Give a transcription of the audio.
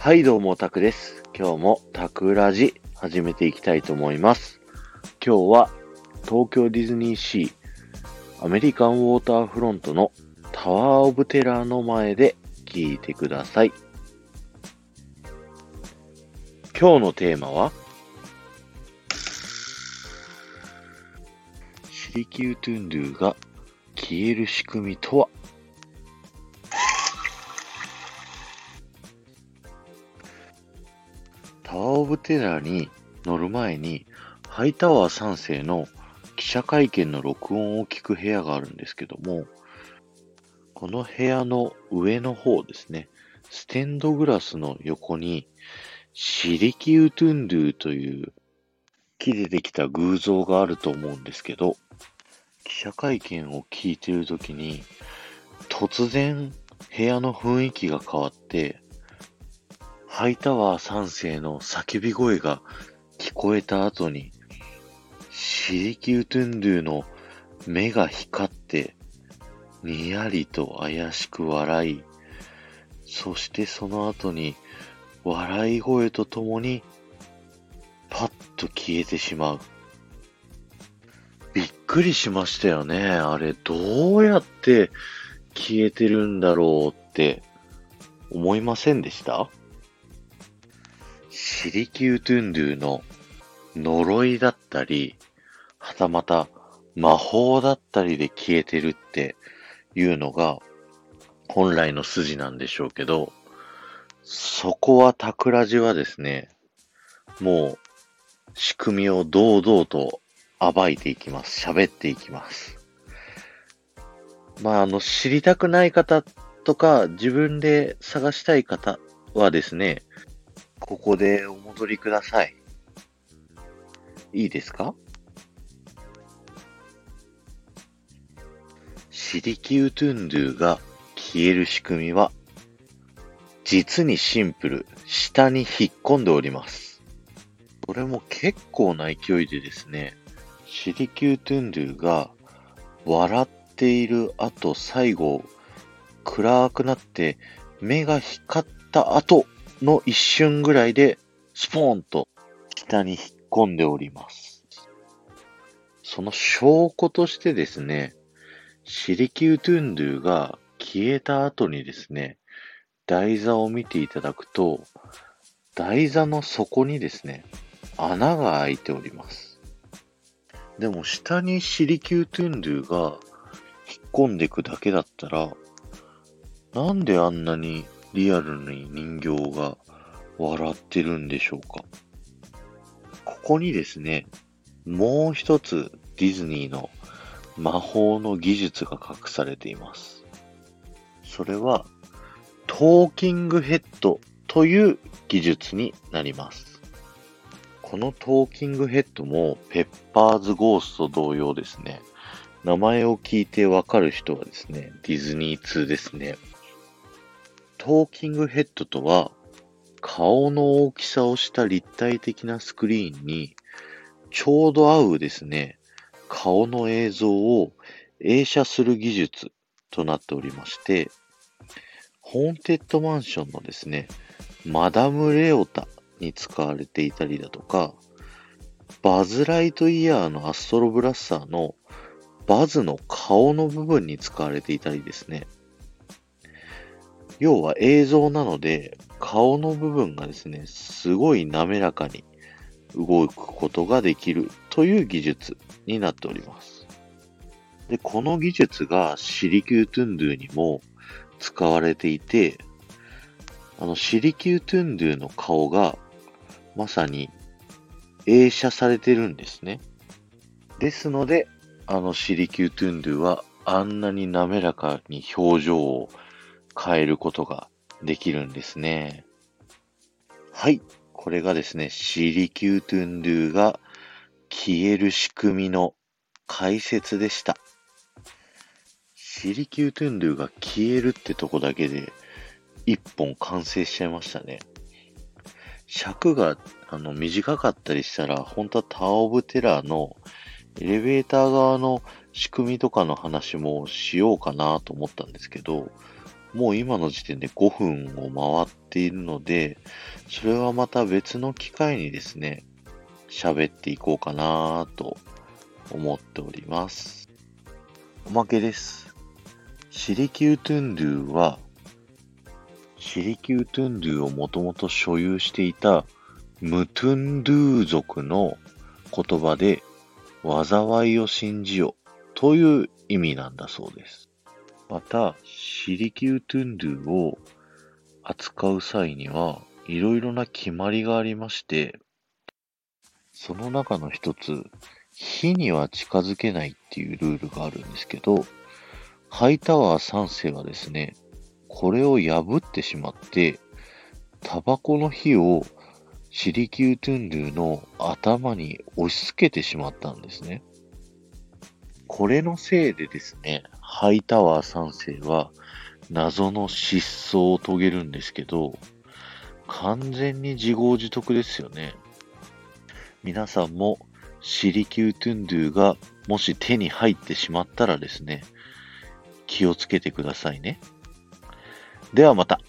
はい、どうも、タクです。今日もタクラジ始めていきたいと思います。今日は東京ディズニーシーアメリカンウォーターフロントのタワーオブテラーの前で聞いてください。今日のテーマはシリキュートゥンドゥが消える仕組みとは？タワーオブテラーに乗る前に、ハイタワー3世の記者会見の録音を聞く部屋があるんですけども、この部屋の上の方ですね、ステンドグラスの横に、シリキュートゥンドゥという木でできた偶像があると思うんですけど、記者会見を聞いてるときに、突然部屋の雰囲気が変わって、ハイタワー3世の叫び声が聞こえた後に、シリキュートゥンドゥの目が光って、にやりと怪しく笑い、そしてその後に、笑い声とともに、パッと消えてしまう。びっくりしましたよね。あれ、どうやって消えてるんだろうって思いませんでした？シリキュートゥンドゥの呪いだったり、はたまた魔法だったりで消えてるっていうのが本来の筋なんでしょうけど、そこはタクラジはですね、もう仕組みを堂々と暴いていきます。喋っていきます。まあ、あの、知りたくない方とか、自分で探したい方はですね、ここでお戻りください。いいですか？シリキュートゥンドゥが消える仕組みは、実にシンプル、下に引っ込んでおります。これも結構な勢いでですね、シリキュートゥンドゥが笑っている後、最後、暗くなって目が光った後の一瞬ぐらいで、スポーンと下に引っ込んでおります。その証拠としてですね、シリキュートゥンドゥが消えた後にですね、台座を見ていただくと、台座の底にですね、穴が開いております。でも下にシリキュートゥンドゥが引っ込んでいくだけだったら、なんであんなにリアルに人形が笑ってるんでしょうか？ここにですね、もう一つディズニーの魔法の技術が隠されています。それは、トーキングヘッドという技術になります。このトーキングヘッドもペッパーズゴースト同様ですね。名前を聞いてわかる人はですね、ディズニー通ですね。トーキングヘッドとは、顔の大きさをした立体的なスクリーンに、ちょうど合うですね、顔の映像を映写する技術となっておりまして、ホーンテッドマンションのですね、マダム・レオタに使われていたりだとか、バズ・ライトイヤーのアストロブラッサーのバズの顔の部分に使われていたりですね。要は映像なので、顔の部分がですね、すごい滑らかに動くことができるという技術になっております。で、この技術がシリキュートゥンドゥにも使われていて、あの、シリキュートゥンドゥの顔がまさに映写されてるんですね。ですので、あのシリキュートゥンドゥはあんなに滑らかに表情を変えることができるんですね。はい。これがですね、シリキュートゥンドゥが消える仕組みの解説でした。シリキュートゥンドゥが消えるってとこだけで一本完成しちゃいましたね。尺があの短かったりしたら、本当はターオブテラーのエレベーター側の仕組みとかの話もしようかなと思ったんですけど、もう今の時点で5分を回っているので、それはまた別の機会にですね、喋っていこうかなと思っております。おまけです。シリキュートゥンドゥは、シリキュートゥンドゥをもともと所有していたムトゥンドゥ族の言葉で、災いを信じよという意味なんだそうです。また、シリキュートゥンドゥを扱う際には、いろいろな決まりがありまして、その中の一つ、火には近づけないっていうルールがあるんですけど、ハイタワー3世はですね、これを破ってしまって、タバコの火をシリキュートゥンドゥの頭に押し付けてしまったんですね。これのせいでですね、ハイタワー3世は謎の失踪を遂げるんですけど、完全に自業自得ですよね。皆さんもシリキュートゥンドゥがもし手に入ってしまったらですね、気をつけてくださいね。ではまた。